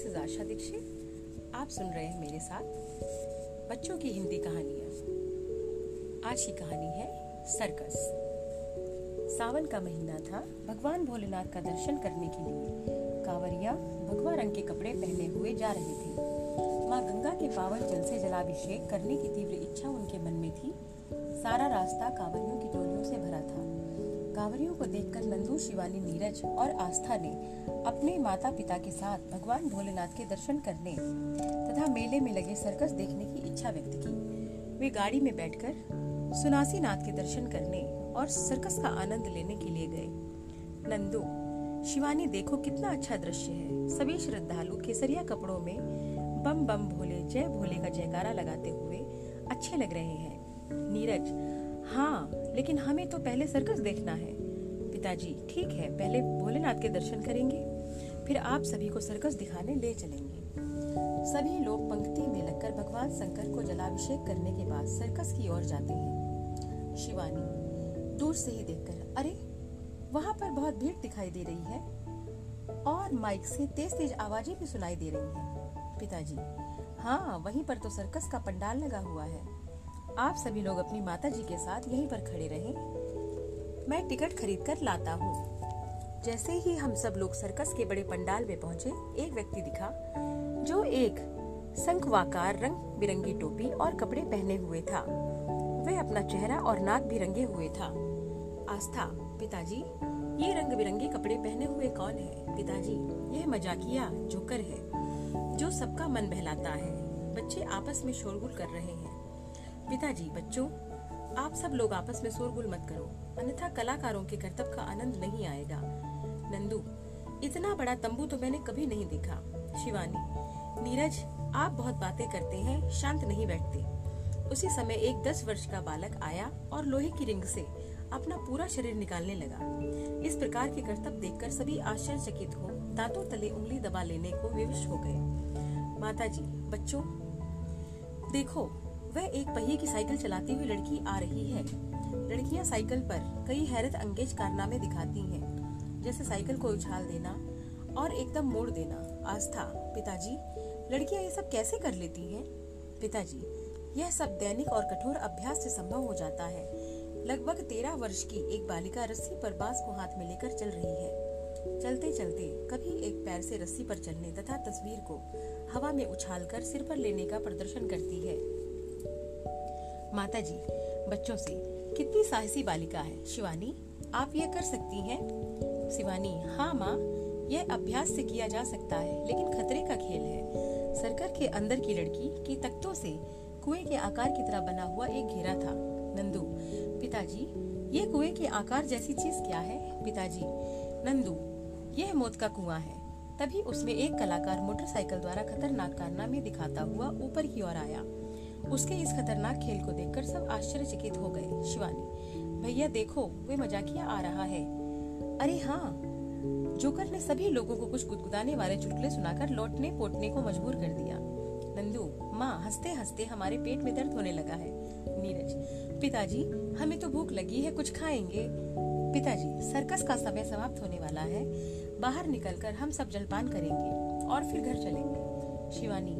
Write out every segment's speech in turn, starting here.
आशा दीक्षित आप सुन रहे हैं मेरे साथ बच्चों की हिंदी कहानियाँ आज की कहानी है सर्कस। सावन का महीना था, भगवान भोलेनाथ का दर्शन करने के लिए। कांवरिया भगवा रंग के कपड़े पहने हुए जा रहे थे। माँ गंगा के पावन जल से जलाभिषेक करने की तीव्र इच्छा उनके मन में थी। सारा रास्ता कांवरियों की टोलियों से भरा था। कांवरियों को देखकर नंदू, शिवानी, नीरज और आस्था ने अपने माता पिता के साथ भगवान भोलेनाथ के दर्शन करने तथा मेले में लगे सर्कस देखने की इच्छा व्यक्त की। वे गाड़ी में बैठकर सुनासी नाथ के दर्शन करने और सर्कस का आनंद लेने के लिए गए। नंदू, शिवानी, देखो कितना अच्छा दृश्य है। सभी श्रद्धालु केसरिया कपड़ों में बम बम भोले, जय भोले का जयकारा लगाते हुए अच्छे लग रहे हैं। नीरज हाँ लेकिन हमें तो पहले सर्कस देखना है। पिताजी, ठीक है, पहले भोलेनाथ के दर्शन करेंगे, फिर आप सभी को सर्कस दिखाने ले चलेंगे। सभी लोग पंक्ति में लगकर भगवान शंकर को जलाभिषेक करने के बाद सर्कस की ओर जाते हैं। शिवानी, दूर से ही देखकर, अरे, वहाँ पर बहुत भीड़ दिखाई दे रही है, और माइक से तेज तेज आवाज़ें भी सुनाई दे रही हैं। पिताजी हाँ वहीं पर तो सर्कस का पंडाल लगा हुआ है। आप सभी लोग अपनी माता जी के साथ यहीं पर खड़े रहें। मैं टिकट खरीद कर लाता हूँ। जैसे ही हम सब लोग सर्कस के बड़े पंडाल में पहुँचे, एक व्यक्ति दिखा, जो एक शंखवाकार रंग बिरंगी टोपी और कपड़े पहने हुए था। वह अपना चेहरा और नाक भी रंगे हुए था। आस्था, पिताजी, ये रंग बिरंगे कपड़े पहने हुए कौन है? पिताजी, यह मजाकिया, जोकर है, जो सबका मन बहलाता है। बच्चे आपस में शोरगुल कर रहे हैं। पिताजी, बच्चों, आप सब लोग आपस में शोरगुल मत करो। अन्यथा कलाकारों के कर्तव्य का आनंद नहीं आएगा। नंदू, इतना बड़ा तंबू तो मैंने कभी नहीं देखा। शिवानी, नीरज, आप बहुत बातें करते हैं, शांत नहीं बैठते। उसी समय एक दस वर्ष का बालक आया और लोहे की रिंग से अपना पूरा शरीर निकालने लगा। इस प्रकार के कर्तव्य देखकर सभी आश्चर्यचकित हो, दांतों तले उंगली दबा लेने को विवश हो गए। माताजी, बच्चों, देखो वह एक पहिए की साइकिल चलाती हुई लड़की आ रही है। लड़कियाँ साइकिल पर कई हैरत अंगेज कारनामे दिखाती हैं, जैसे साइकिल को उछाल देना और एकदम मोड़ देना। आस्था, पिताजी, लड़कियाँ ये सब कैसे कर लेती हैं? पिताजी, यह सब दैनिक और कठोर अभ्यास से संभव हो जाता है। लगभग तेरह वर्ष की एक बालिका रस्सी पर बाँस को हाथ में लेकर चल रही है। चलते चलते कभी एक पैर से रस्सी पर चलने तथा तस्वीर को हवा में उछालकर सिर पर लेने का प्रदर्शन करती है। माता जी बच्चों से, कितनी साहसी बालिका है। शिवानी, आप यह कर सकती हैं? शिवानी हाँ माँ, यह अभ्यास से किया जा सकता है, लेकिन खतरे का खेल है। सरकार के अंदर की लड़की की तख्तों से कुएँ के आकार की तरह बना हुआ एक घेरा था। नंदू, पिताजी, ये कुएँ के आकार जैसी चीज़ क्या है? पिताजी, नंदू, यह मौत का कुआँ है। तभी उसमें एक कलाकार मोटरसाइकिल द्वारा खतरनाक कारनामे दिखाता हुआ ऊपर की ओर आया। उसके इस खतरनाक खेल को देखकर सब आश्चर्यचकित हो गए, शिवानी। भैया, देखो, वे मजाकिया आ रहा है। अरे हाँ जोकर ने सभी लोगों को कुछ गुदगुदाने वाले चुटकुले सुनाकर लौटने पोटने को मजबूर कर दिया। नंदू, माँ हँसते हँसते हमारे पेट में दर्द होने लगा है। नीरज, पिताजी, हमें तो भूख लगी है, कुछ खाएँगे? पिताजी, सर्कस का समय समाप्त होने वाला है। बाहर निकलकर हम सब जलपान करेंगे और फिर घर चलेंगे। शिवानी,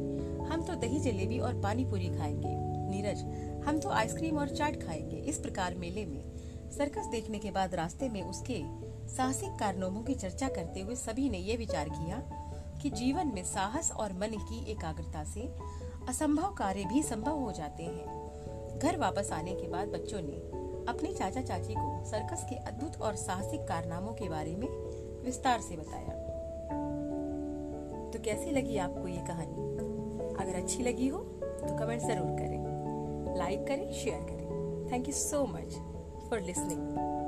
हम तो दही जलेबी और पानी पूरी खाएँगे। नीरज, हम तो आइसक्रीम और चाट खाएँगे इस प्रकार मेले में। सर्कस देखने के बाद रास्ते में उसके साहसिक कारनामों की चर्चा करते हुए सभी ने यह विचार किया कि जीवन में साहस और मन की एकाग्रता से असंभव कार्य भी संभव हो जाते हैं। घर वापस आने के बाद बच्चों ने अपने चाचा चाची को सर्कस के अद्भुत और साहसिक कारनामों के बारे में विस्तार से बताया। तो कैसी लगी आपको ये कहानी? अगर अच्छी लगी हो तो कमेंट ज़रूर करें। लाइक करें, शेयर करें। Thank you so much for listening